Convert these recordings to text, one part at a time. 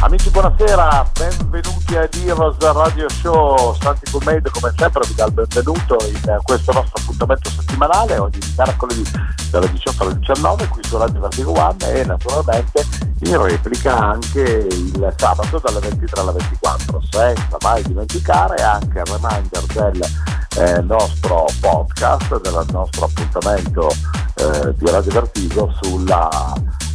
Amici buonasera, benvenuti a Heroes Radio Show, Santi Gommed come sempre vi dà il benvenuto in questo nostro appuntamento settimanale ogni mercoledì dalle 18 alle 19 qui su Radio Vertigo One e naturalmente in replica anche il sabato dalle 23 alle 24 senza mai dimenticare anche il reminder del eh, nostro podcast del nostro appuntamento eh, di Radio Vertigo sulla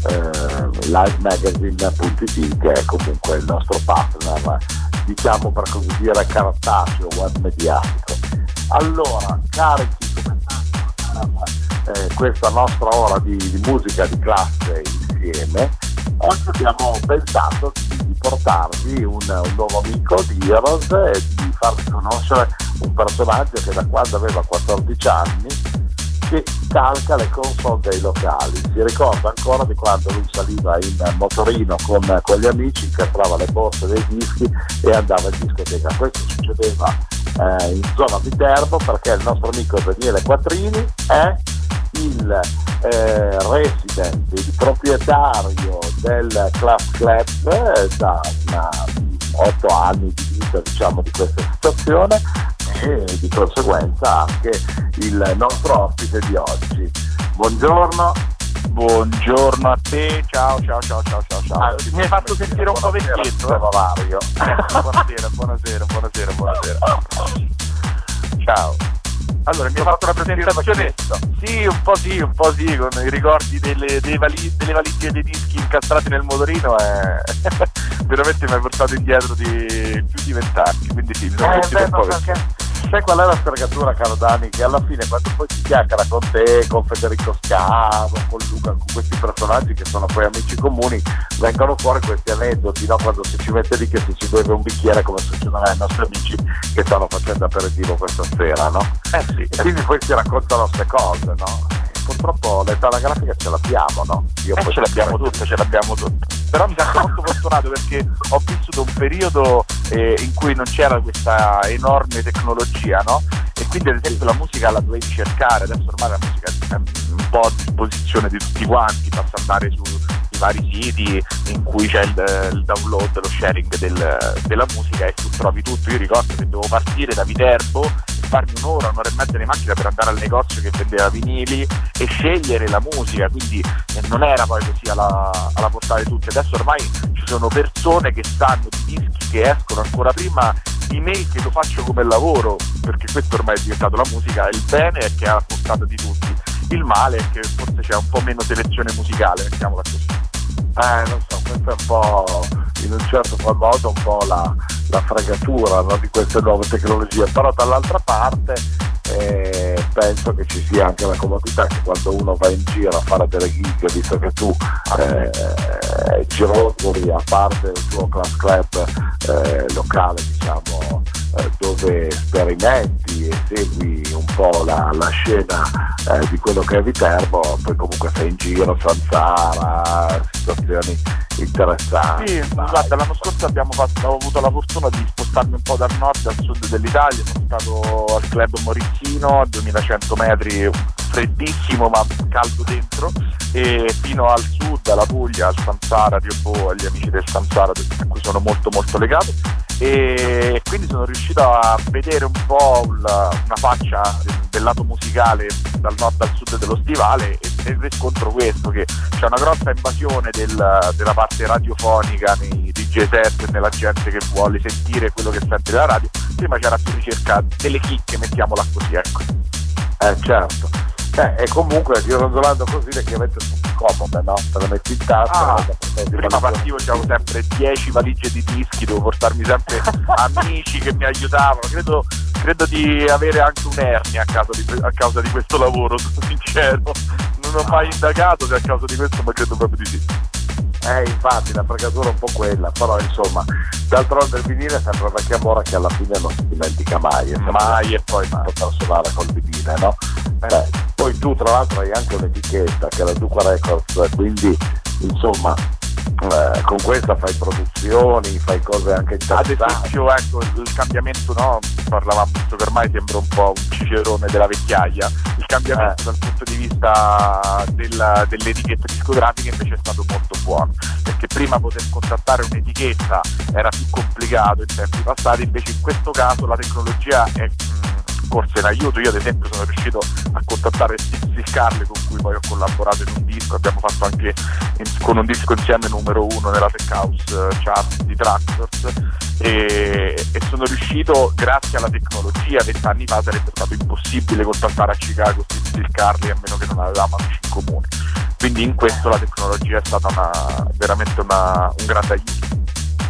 eh, livemagazine.it che è comunque il nostro partner diciamo per così dire cartaceo web mediatico. Allora carichi eh, questa nostra ora di, di, musica di classe insieme oggi abbiamo pensato di portarvi un, un nuovo amico di Heroes e di farvi conoscere un personaggio che da quando aveva 14 anni che calca le console dei locali. Si ricorda ancora di quando lui saliva in motorino con, con gli amici, incastrava le borse dei dischi e andava in discoteca. Questo succedeva eh, in zona Viterbo perché il nostro amico Daniele Quattrini è il eh, resident, il proprietario del Class Club eh, da una, 8 anni di vita diciamo, di questa situazione e di conseguenza anche il nostro ospite di oggi. Buongiorno. Buongiorno a te, ciao ciao ciao ciao ciao ciao. Ah, Mi hai fatto sentire un po' vecchietto. Eh? Mario. buonasera, buonasera, buonasera, buonasera. Ciao. Allora, mi hai fatto una presentazione. Sì, un po' sì, un po' sì, con i ricordi delle, delle, vali, delle valigie dei dischi incastrati nel motorino e veramente mi hai portato indietro di più di vent'anni. Quindi sì, mi sono Eh, sentito beh, un po' perché- sai qual è la spregatura, caro Dani? Che alla fine quando poi si chiacchiera con te, con Federico Scavo, con Luca, con questi personaggi che sono poi amici comuni, vengono fuori questi aneddoti, no? Quando si ci mette lì che si ci beve un bicchiere come succederà ai nostri amici che stanno facendo aperitivo questa sera, no? Eh sì, E quindi poi si raccontano queste cose, no? Purtroppo l'età anagrafica ce l'abbiamo, no? Io Eh, poi- ce l'abbiamo tutte, ce l'abbiamo tutte. Però mi sento molto fortunato perché ho vissuto un periodo eh, in cui non c'era questa enorme tecnologia, no? E quindi ad esempio la musica la dovevi cercare, adesso ormai la musica è un po' a disposizione di tutti quanti, basta andare sui vari siti in cui c'è il, il download, lo sharing del- della musica e tu trovi tutto. Io ricordo che dovevo partire da Viterbo e farmi un'ora, un'ora e mezza di macchina per andare al negozio che vendeva vinili e scegliere la musica, quindi eh, non era poi così alla, alla portata di tutti. Adesso ormai ci sono persone che sanno di dischi che escono ancora prima me che lo faccio come lavoro, perché questo ormai è diventato la musica. Il bene è che è alla portata di tutti, il male è che forse c'è un po' meno selezione musicale, mettiamola così. Eh, non so, questo è un po', in un certo modo, un po' la, la fregatura no, di queste nuove tecnologie, però dall'altra parte eh, penso che ci sia anche la comodità che quando uno va in giro a fare delle gig, visto che tu eh, girondoli a parte il tuo class club eh, locale, diciamo, eh, dove sperimenti e segui un po' la, la scena eh, di quello che è Viterbo, poi comunque sei in giro, Zanzara, situazioni interessanti. Sì, guarda, l'anno scorso abbiamo fatto, avuto la fortuna di spostarmi un po' dal nord al sud dell'Italia, sono stato al club Morizzino a 2100 metri, freddissimo ma caldo dentro, e fino al sud, alla Puglia, al Sansara, Riobò, agli amici del Sansara, a cui sono molto molto legato, e quindi sono riuscito a vedere un po' una, faccia del, lato musicale dal nord al sud dello stivale e, e riscontro questo che c'è una grossa invasione del- della parte radiofonica nei DJ set nella gente che vuole sentire quello che sente dalla radio prima c'era più ricerca delle chicche mettiamola così ecco Eh certo. Eh, e comunque gironzolando così le chiavette sono comode, no? Te le metti in tasca. Ah, prima partivo c'avevo sempre 10 valigie di dischi devo portarmi sempre amici che mi aiutavano credo, credo di avere anche un'ernia a di, a causa di questo lavoro sono sincero non ho mai indagato se a causa di questo ma credo proprio di sì Eh, infatti, la fregatura è un po' quella, però insomma, d'altronde il vinile è sempre vecchia mora che alla fine non si dimentica mai. Sempre mai e poi mai poter suonare col vinile, no? Eh, poi poi tu tra l'altro hai anche un'etichetta che è la Duca Records, quindi insomma eh, con questa fai produzioni, fai cose anche interessanti. Ad esempio, ecco, il cambiamento, no? Parlavamo, che ormai sembra un po' un cicerone della vecchiaia, il cambiamento eh. dal punto di vista della, delle etichette discografiche invece è stato molto buono, perché prima poter contattare un'etichetta era più complicato in tempi passati, invece in questo caso la tecnologia è corsa in aiuto. Io ad esempio sono riuscito a contattare Steve Scarle con cui poi ho collaborato in un disco, abbiamo fatto anche in, con un disco insieme numero uno nella Tech House eh, Chart di Tractors e, e, sono riuscito grazie alla tecnologia, vent'anni fa sarebbe stato impossibile contattare a Chicago Steve Scarle a meno che non avevamo amici in comune. Quindi in questo la tecnologia è stata una, veramente una, un grande aiuto.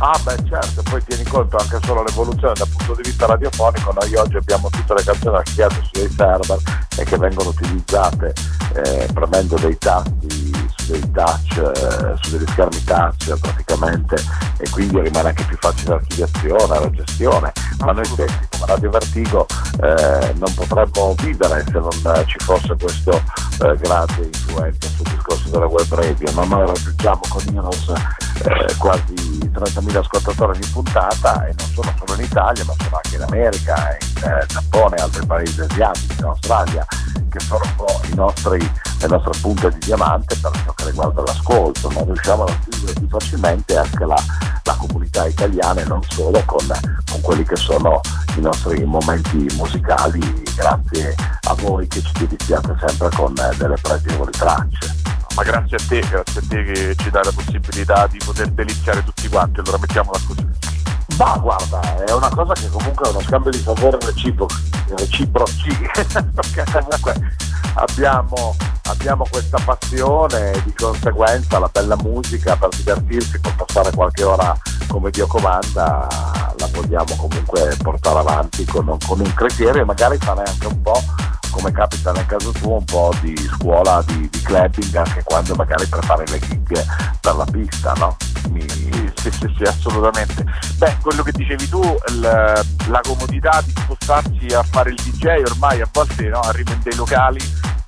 Ah beh certo, poi tieni conto anche solo l'evoluzione dal punto di vista radiofonico, noi oggi abbiamo tutte le canzoni archiviate su dei server e che vengono utilizzate eh, premendo dei tasti su dei touch, eh, su degli schermi touch praticamente e quindi rimane anche più facile l'archiviazione, la gestione, ma noi stessi come Radio Vertigo eh, non potremmo vivere se non ci fosse questo eh, grande influenza sul discorso della web radio, ma noi raggiungiamo con Iros eh, quasi 30.000 ascoltatori di puntata e non sono solo in Italia ma sono anche in America, in eh, Giappone e altri paesi asiatici, in Australia, che sono un po' nostri, le nostre punte di diamante per ciò che riguarda l'ascolto, ma riusciamo a raggiungere più facilmente anche la, la comunità italiana e non solo con, con, quelli che sono i nostri momenti musicali, grazie a voi che ci dedichiate sempre con delle pregevoli tracce ma grazie a te, grazie a te che ci dai la possibilità di poter deliziare tutti quanti, allora mettiamola così. Ma guarda, è una cosa che comunque è uno scambio di favore reciproci, reciproci perché comunque abbiamo, abbiamo, questa passione e di conseguenza la bella musica per divertirsi, per passare qualche ora come Dio comanda, la vogliamo comunque portare avanti con, con un criterio e magari fare anche un po' come capita nel caso tuo un po' di scuola di, di clubbing anche quando magari prepari le gig per la pista, no? Mi... Sì, sì, sì, assolutamente. Beh, quello che dicevi tu, l- la comodità di spostarsi a fare il DJ ormai a volte no, arriva in dei locali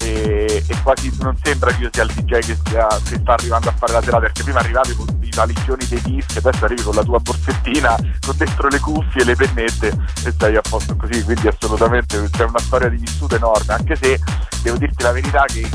e, e, quasi non sembra che io sia il DJ che, sia, che, sta arrivando a fare la serata perché prima arrivavi con i valigioni dei dischi adesso arrivi con la tua borsettina con dentro le cuffie e le pennette e stai a posto così quindi assolutamente c'è una storia di vissuto enorme anche se devo dirti la verità che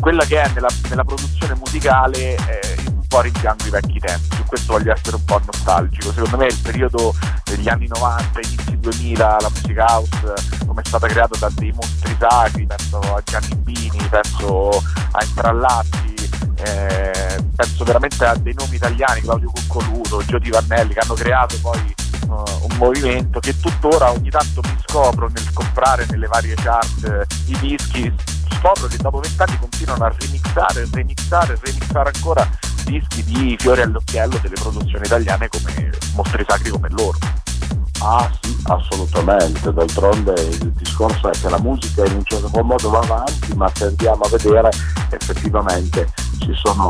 quella che è nella, nella produzione musicale eh, po' rimpiango i vecchi tempi, su questo voglio essere un po' nostalgico. Secondo me il periodo degli anni 90, inizi 2000, la music house, come è stata creata da dei mostri sacri, penso a Gianni Bini, penso a Intrallati, eh, penso veramente a dei nomi italiani, Claudio Cuccoluto, Giodi Vannelli, che hanno creato poi uh, un movimento che tuttora ogni tanto mi scopro nel comprare nelle varie chart eh, i dischi, scopro che dopo vent'anni continuano a remixare, remixare, remixare ancora dischi di fiori all'occhiello delle produzioni italiane come mostri sacri come loro. Ah sì, assolutamente, d'altronde il discorso è che la musica in un certo modo va avanti, ma se andiamo a vedere effettivamente ci sono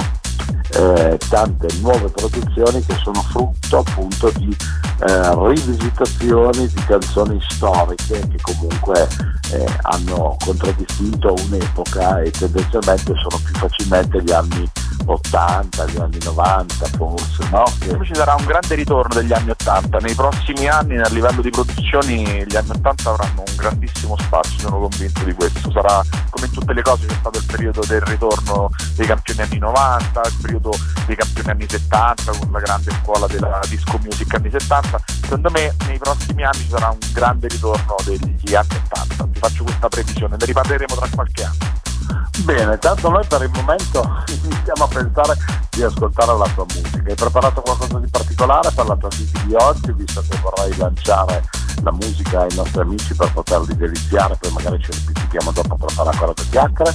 eh, tante nuove produzioni che sono frutto appunto di eh, rivisitazioni di canzoni storiche che comunque eh, hanno contraddistinto un'epoca e tendenzialmente sono più facilmente gli anni 80, gli anni 90 forse, no? Che... Ci sarà un grande ritorno degli anni 80, nei prossimi anni a livello di produzioni gli anni 80 avranno un grandissimo spazio, sono convinto di questo, sarà come in tutte le cose c'è stato il periodo del ritorno dei campioni anni 90, il periodo dei campioni anni 70 con la grande scuola della disco music anni 70, secondo me nei prossimi anni ci sarà un grande ritorno degli anni 80, vi faccio questa previsione, ne riparleremo tra qualche anno. Bene, tanto noi per il momento iniziamo a pensare di ascoltare la tua musica. Hai preparato qualcosa di particolare per la tua vita di oggi, visto che vorrei lanciare la musica ai nostri amici per poterli deliziare, poi magari ci ripetiamo dopo per fare ancora due chiacchiere?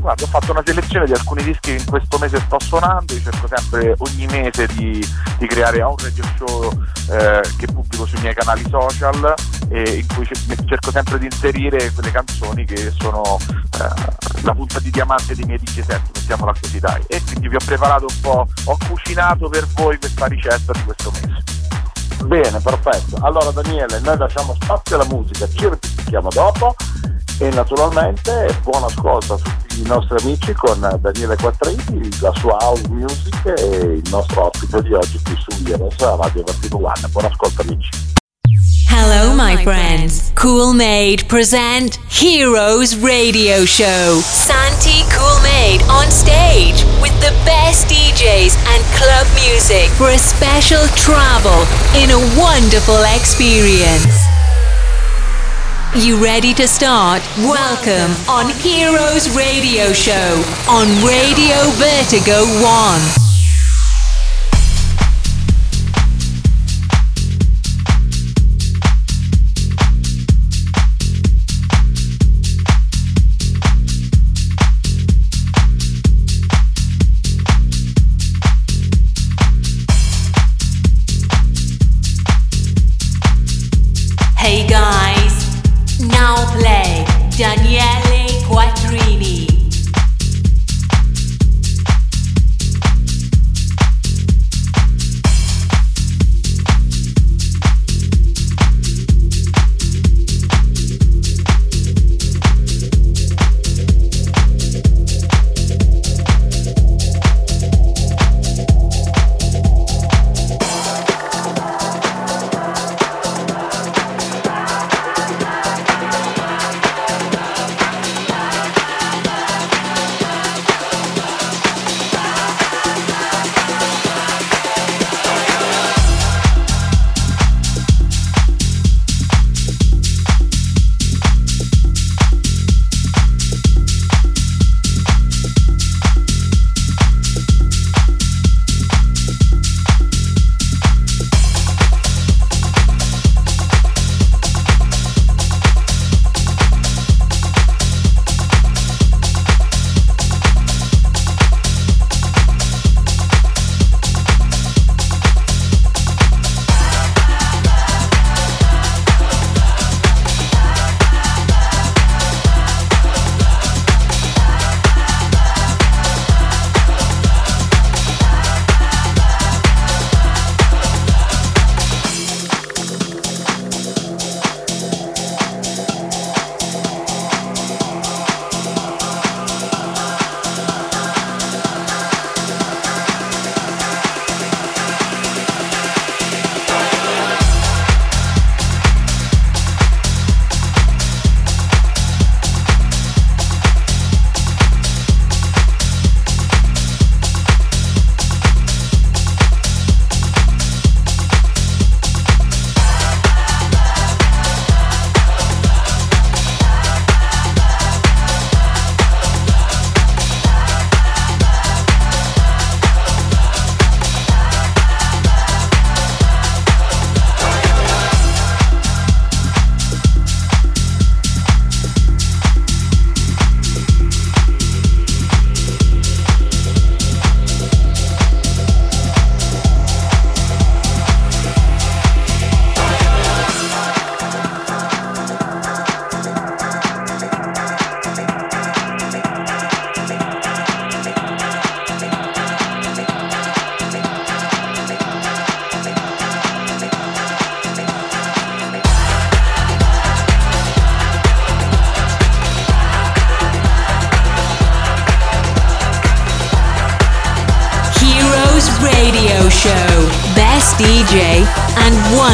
Guarda, ho fatto una selezione di alcuni dischi che in questo mese sto suonando, io cerco sempre ogni mese di, di creare un radio show eh, che pubblico sui miei canali social e in cui cerco sempre di inserire quelle canzoni che sono eh, la punta di diamante dei miei DJ set, mettiamola così dai. E quindi vi ho preparato un po', ho cucinato per voi questa ricetta di questo mese. Bene, perfetto. Allora Daniele, noi lasciamo spazio alla musica, ci ripetiamo dopo e naturalmente buon ascolto a tutti i nostri amici con Daniele Quattrini, la sua house music e il nostro ospite di oggi qui su IRS Radio Vertigo One. Buon ascolto amici. Hello, my friends. Cool Made present Heroes Radio Show. Santi Cool Made on stage with the best DJs and club music for a special travel in a wonderful experience. You ready to start? Welcome on Heroes Radio Show on Radio Vertigo 1 now Daniele Quattrini.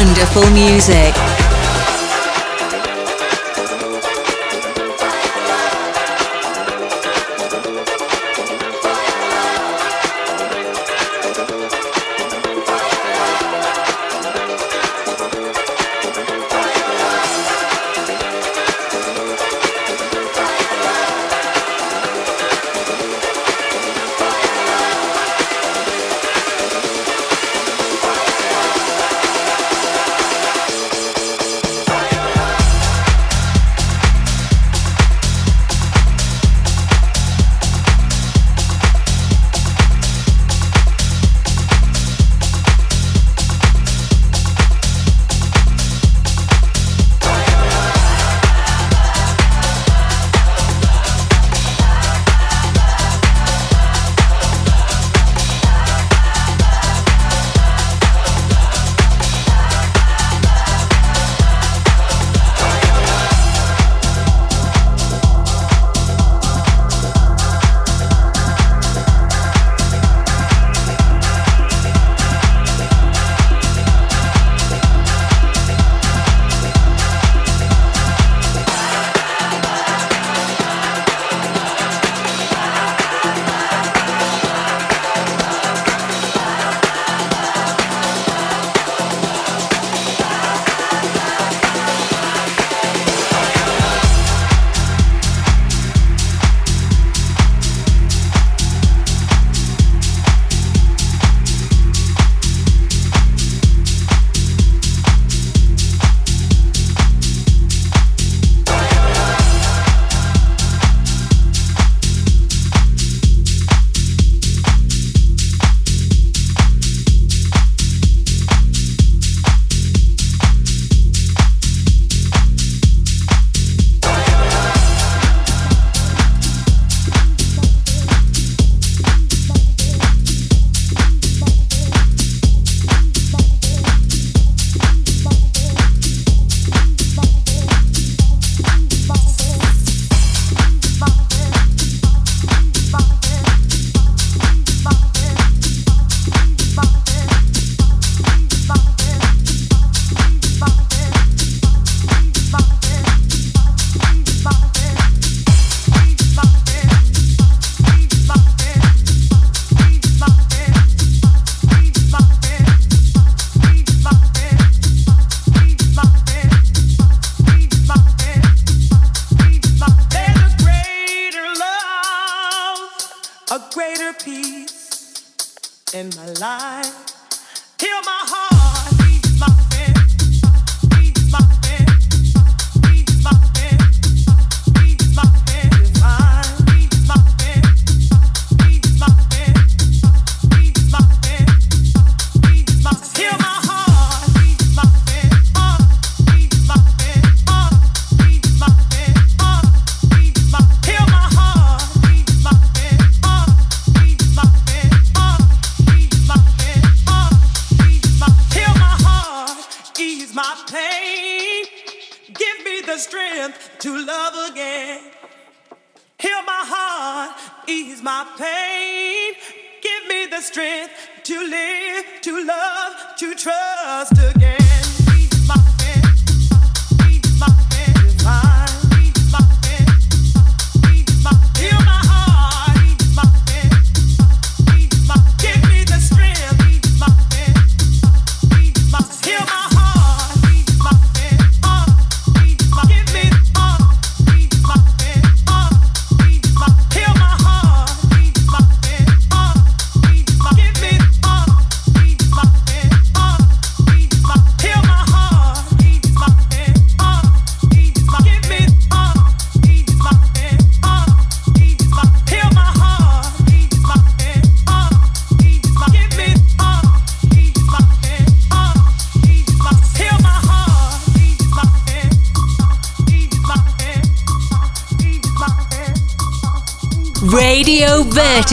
Wonderful music.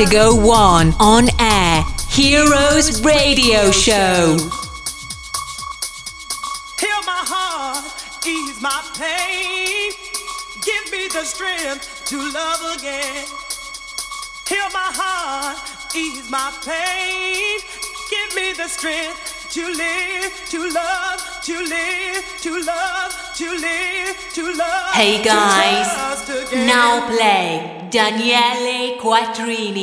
Vertigo One on air. Heroes Radio Show. Heal my heart, ease my pain. Give me the strength to love again. Heal my heart, ease my pain. Give me the strength to live, to love, to live, to love, to live, to love. Hey guys, now play. Daniele Quattrini.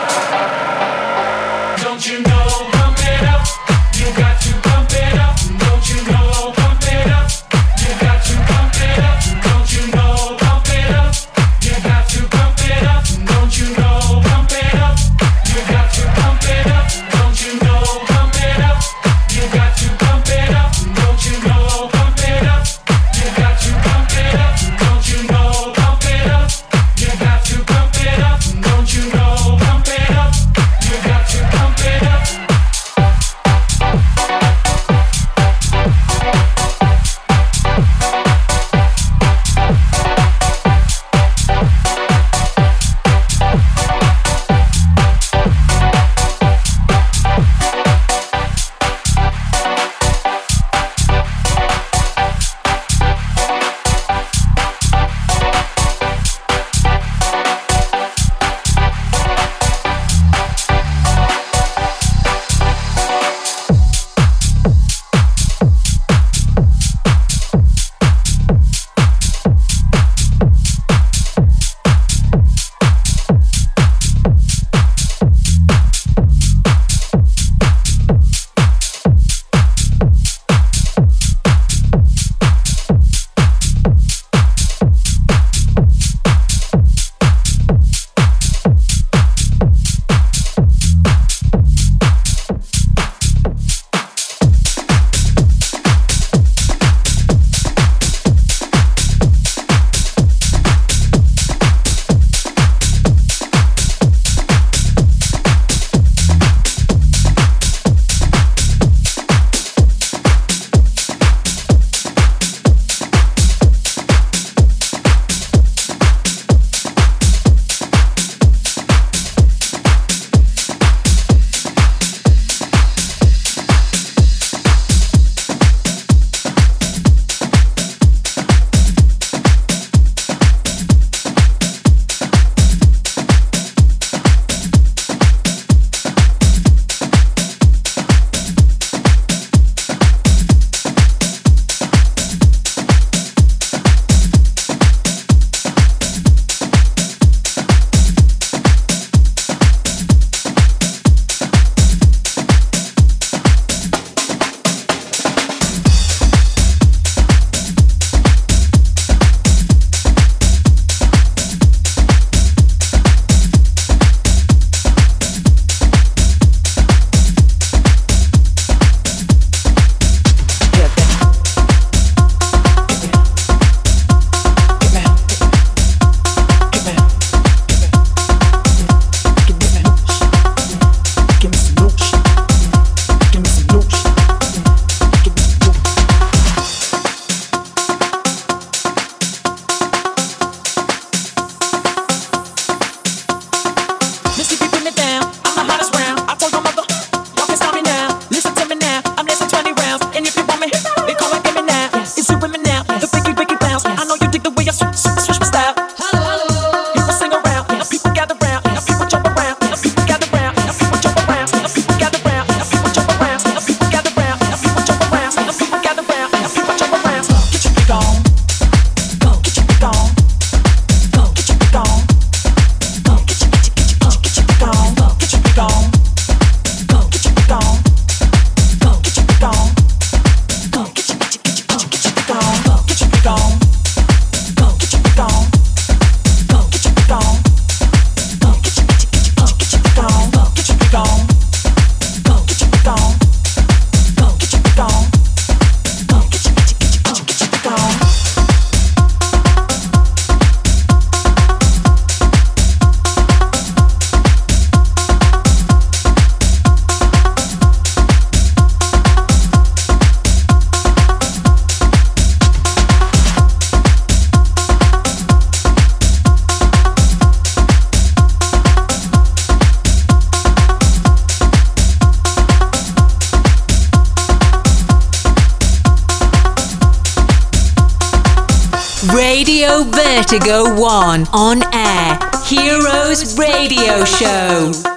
to go on on air. Heroes Radio Show.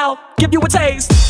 out, give you a taste.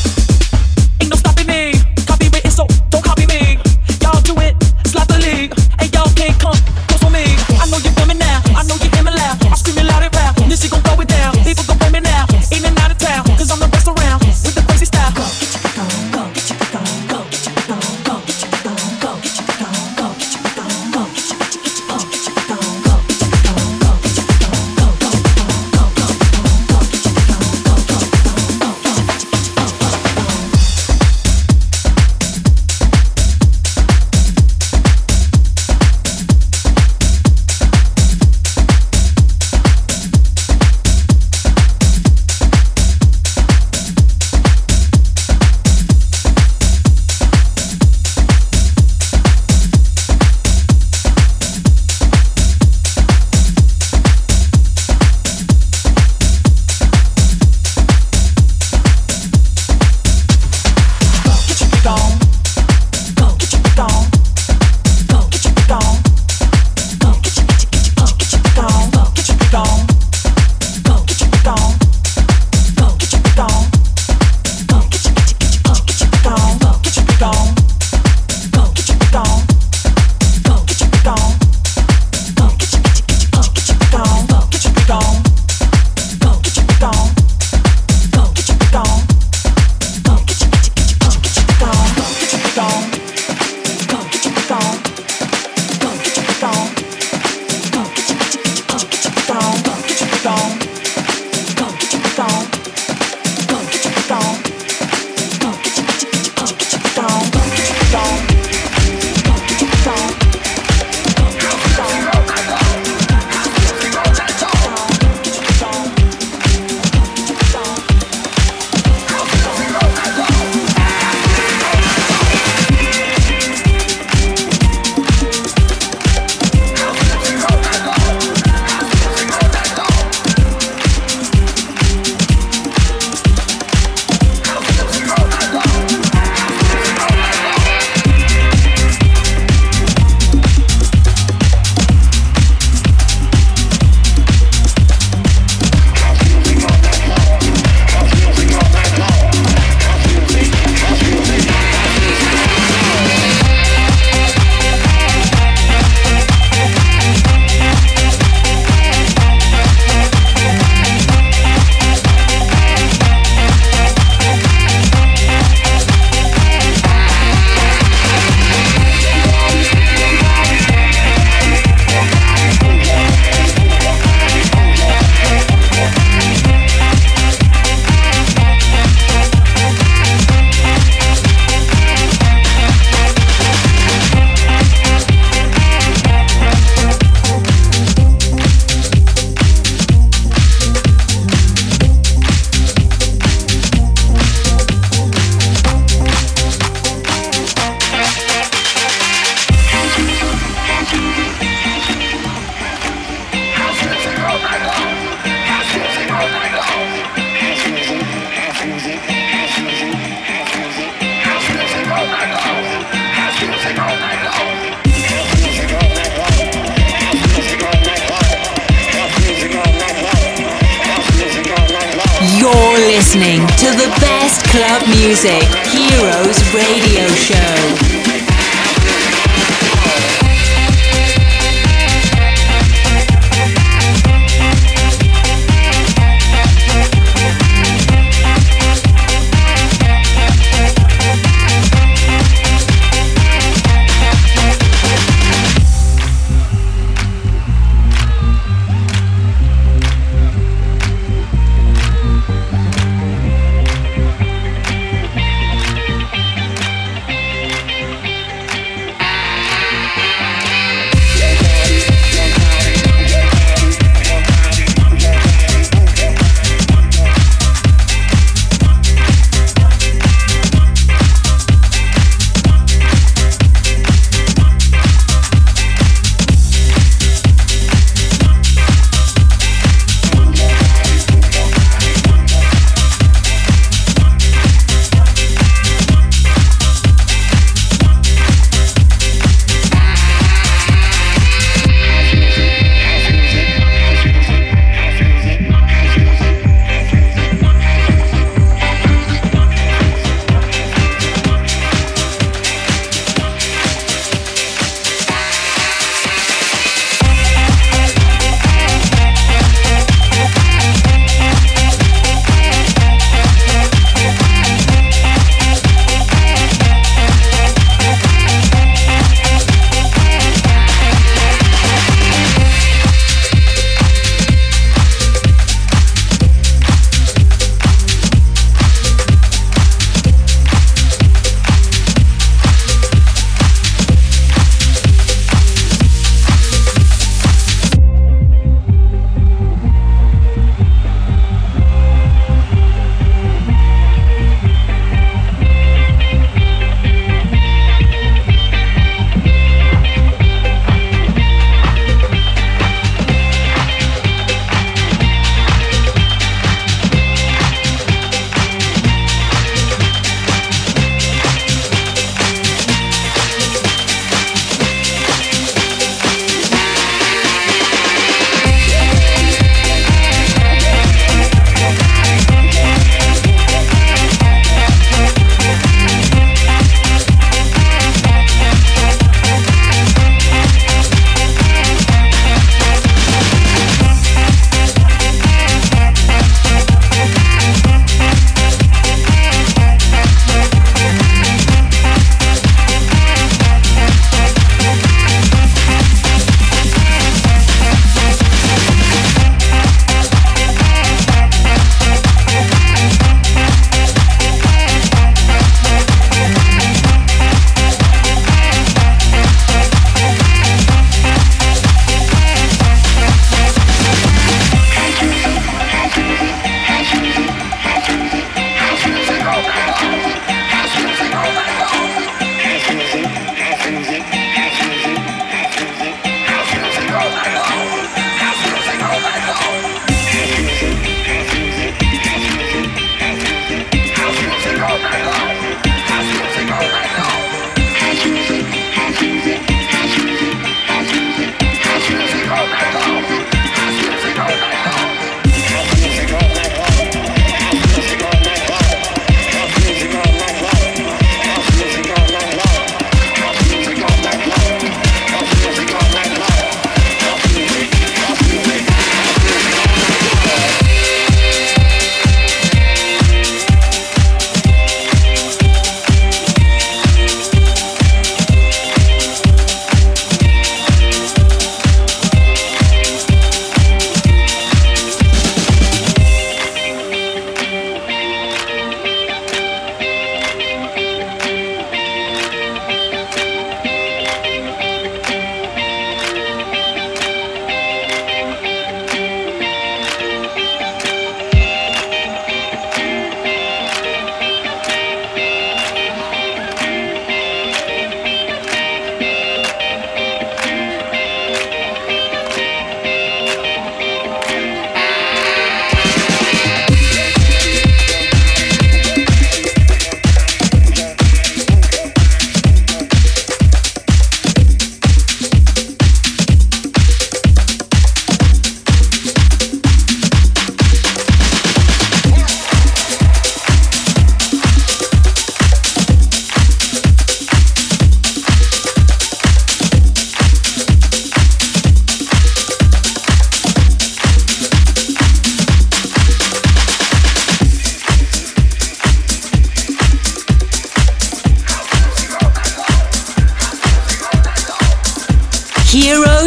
Music,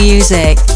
Music.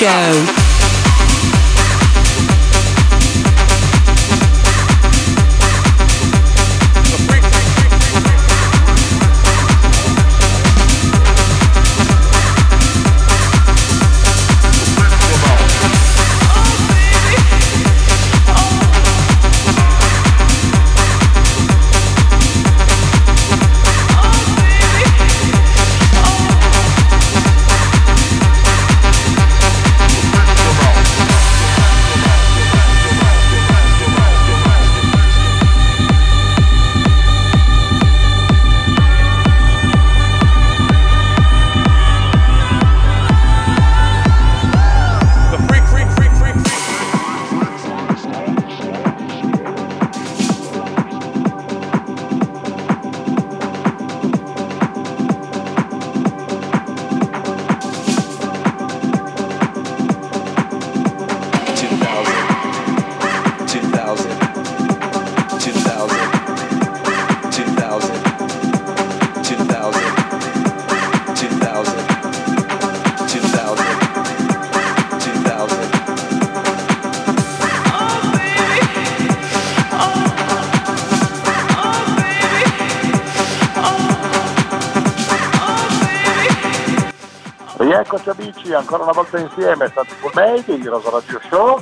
Show. Ancora una volta insieme, Santi Made, il Rosa Radio Show,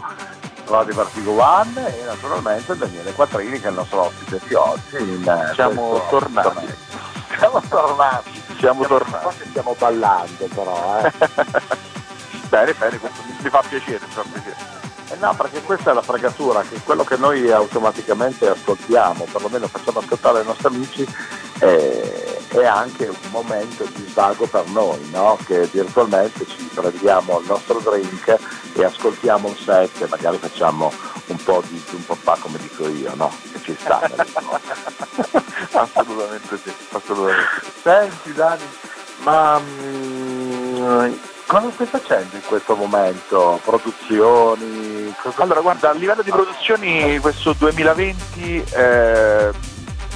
Radio Vertigo One e naturalmente Daniele Quattrini che è il nostro ospite di oggi. Siamo tornati. Siamo tornati. Siamo, siamo tornati. Stiamo ballando però, eh. bene, bene, questo mi fa piacere, mi fa piacere. Eh no, perché questa è la fregatura, che quello che noi automaticamente ascoltiamo, perlomeno facciamo ascoltare ai nostri amici, eh, è anche un momento di svago per noi, no? che virtualmente ci prendiamo il nostro drink e ascoltiamo un set e magari facciamo un po' di un po' fa come dico io, no? Che ci sta assolutamente sì, assolutamente. Senti Dani, ma mm, cosa stai facendo in questo momento? Produzioni? Cosa... Allora guarda, a livello di produzioni questo 2020 eh,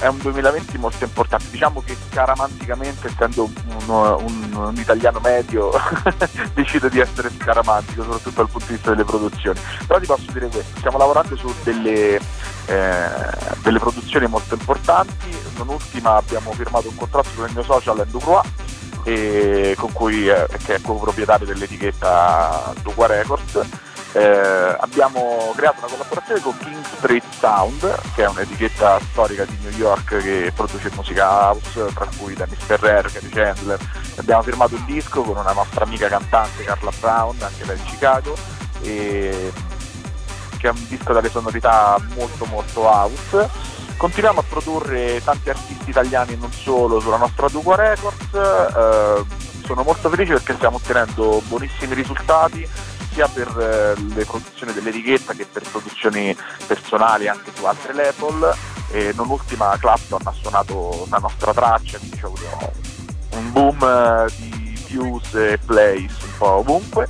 è un 2020 molto importante. Diciamo che scaramanticamente, essendo un, un, un italiano medio, decido di essere scaramantico, soprattutto dal punto di vista delle produzioni. Però ti posso dire questo, stiamo lavorando su delle, eh, delle produzioni molto importanti. Non ultima abbiamo firmato un contratto con il mio social Endo Croix, con cui, eh, che è co-proprietario dell'etichetta Dugua Records eh, abbiamo creato una collaborazione con King Street Sound, che è un'etichetta storica di New York che produce musica house, tra cui Dennis Ferrer, Gary Chandler. Abbiamo firmato un disco con una nostra amica cantante Carla Brown, anche lei di Chicago, e... che è un disco dalle sonorità molto molto house. Continuiamo a produrre tanti artisti italiani e non solo sulla nostra Duco Records. Eh, sono molto felice perché stiamo ottenendo buonissimi risultati sia per eh, le produzioni dell'etichetta che per produzioni personali anche su altre label. E non ultima Clapton ha suonato la nostra traccia quindi c'è avuto un boom eh, di views e plays un po' ovunque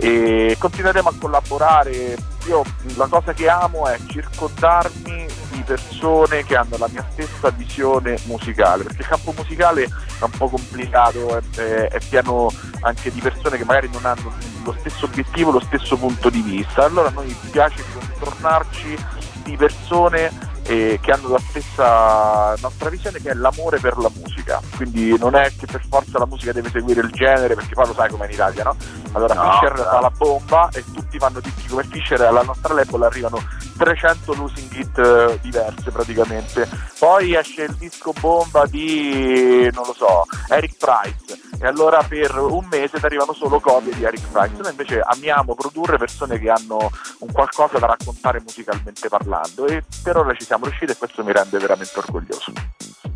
e continueremo a collaborare io la cosa che amo è circondarmi di persone che hanno la mia stessa visione musicale perché il campo musicale è un po' complicato è, è pieno anche di persone che magari non hanno lo stesso obiettivo, lo stesso punto di vista. Allora a noi piace contornarci di persone eh, che hanno la stessa nostra visione che è l'amore per la musica. Quindi non è che per forza la musica deve seguire il genere, perché poi lo sai com'è in Italia, no? Allora no, Fisher no. fa la bomba e tutti vanno tipi come Fisher e alla nostra label arrivano 300 losing hit eh, diverse praticamente. Poi esce il disco bomba di, non lo so, Eric Price e allora per un mese ti arrivano solo copie di Eric Price. Noi invece amiamo produrre persone che hanno un qualcosa da raccontare musicalmente parlando e per ora ci siamo riusciti e questo mi rende veramente orgoglioso.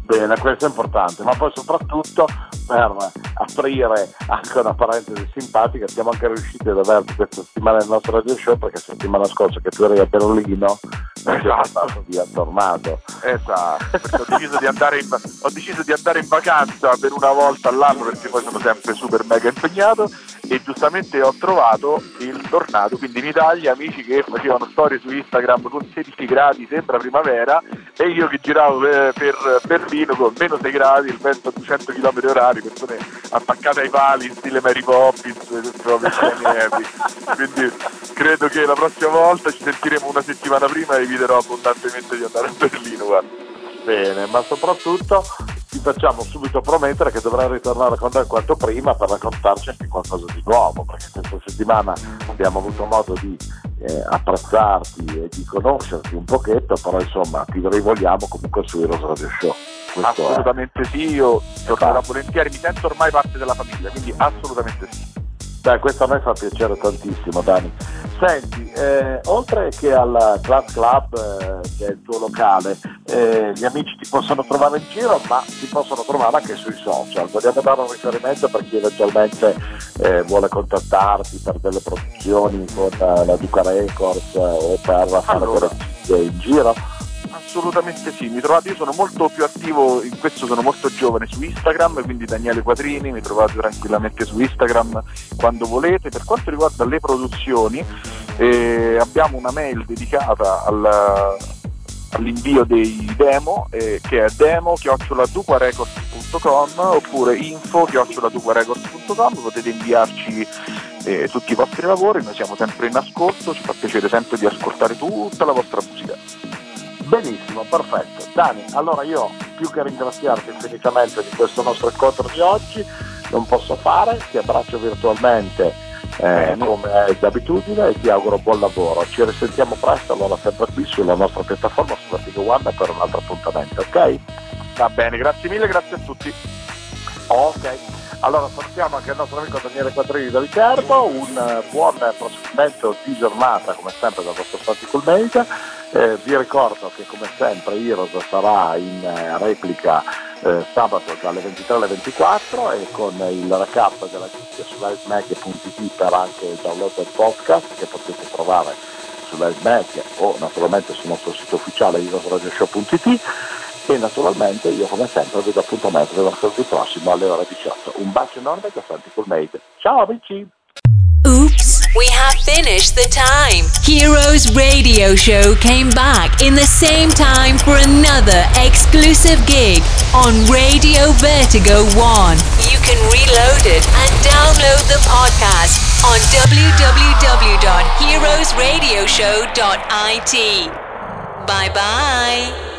Bene, questo è importante, ma poi soprattutto per aprire anche una parentesi simpatica, siamo anche riusciti ad averti questa settimana nel nostro radio show perché settimana scorsa che tu eri a Berlino esatto. via tornato. Esatto, ho deciso, di andare in, ho deciso di andare in vacanza per una volta all'anno perché poi sono sempre super mega impegnato e giustamente ho trovato il tornado, quindi in Italia amici che facevano storie su Instagram con 16 gradi, sembra primavera, e io che giravo per, per Berlino con meno 6 gradi, il vento a 200 km orari, persone attaccate ai pali in stile Mary Poppins, proprio quindi credo che la prossima volta ci sentiremo una settimana prima e eviterò abbondantemente di andare a Berlino. Guarda. Bene, ma soprattutto ti facciamo subito promettere che dovrai ritornare con noi quanto prima per raccontarci anche qualcosa di nuovo, perché questa settimana abbiamo avuto modo di eh, apprezzarti e di conoscerti un pochetto, però insomma ti rivogliamo comunque su Heroes Radio Show. Questo assolutamente è... sì, io tornerò volentieri, mi sento ormai parte della famiglia, quindi assolutamente sì. Dai, questo a me fa piacere tantissimo, Dani. Senti, eh, oltre che al Class Club, eh, che è il tuo locale, eh, gli amici ti possono trovare in giro, ma ti possono trovare anche sui social. Vogliamo dare un riferimento per chi eventualmente eh, vuole contattarti per delle produzioni con eh, la Duca Records eh, o per fare allora. delle in giro? Assolutamente sì, mi trovate, io sono molto più attivo, in questo sono molto giovane su Instagram, quindi Daniele Quadrini, mi trovate tranquillamente su Instagram quando volete. Per quanto riguarda le produzioni, eh, abbiamo una mail dedicata al, all'invio dei demo eh, che è demo-duquarecords.com oppure info-duquarecords.com potete inviarci eh, tutti i vostri lavori, noi siamo sempre in ascolto, ci fa piacere sempre di ascoltare tutta la vostra musica. Benissimo, perfetto. Dani, allora io più che ringraziarti infinitamente di questo nostro incontro di oggi, non posso fare, ti abbraccio virtualmente eh, come è d'abitudine e ti auguro buon lavoro. Ci risentiamo presto allora sempre qui sulla nostra piattaforma su Vertigo One per un altro appuntamento, ok? Va bene, grazie mille, grazie a tutti. Ok. Allora salutiamo anche il nostro amico Daniele Quadrini da Viterbo, un eh, buon proseguimento di giornata come sempre dal vostro Statical Mate. Eh, vi ricordo che come sempre Heroes sarà in eh, replica eh, sabato dalle 23 alle 24 e con il recap della notizia su livemag.it per anche il download del podcast che potete trovare su livemag o naturalmente sul nostro sito ufficiale heroesradioshow.it e naturalmente io come sempre vi do appuntamento del venerdì prossimo alle ore 18. Un bacio enorme da Santi Made. Ciao amici! Oops, we have finished the time. Heroes Radio Show came back in the same time for another exclusive gig on Radio Vertigo 1. You can reload it and download the podcast on www.heroesradioshow.it. Bye bye.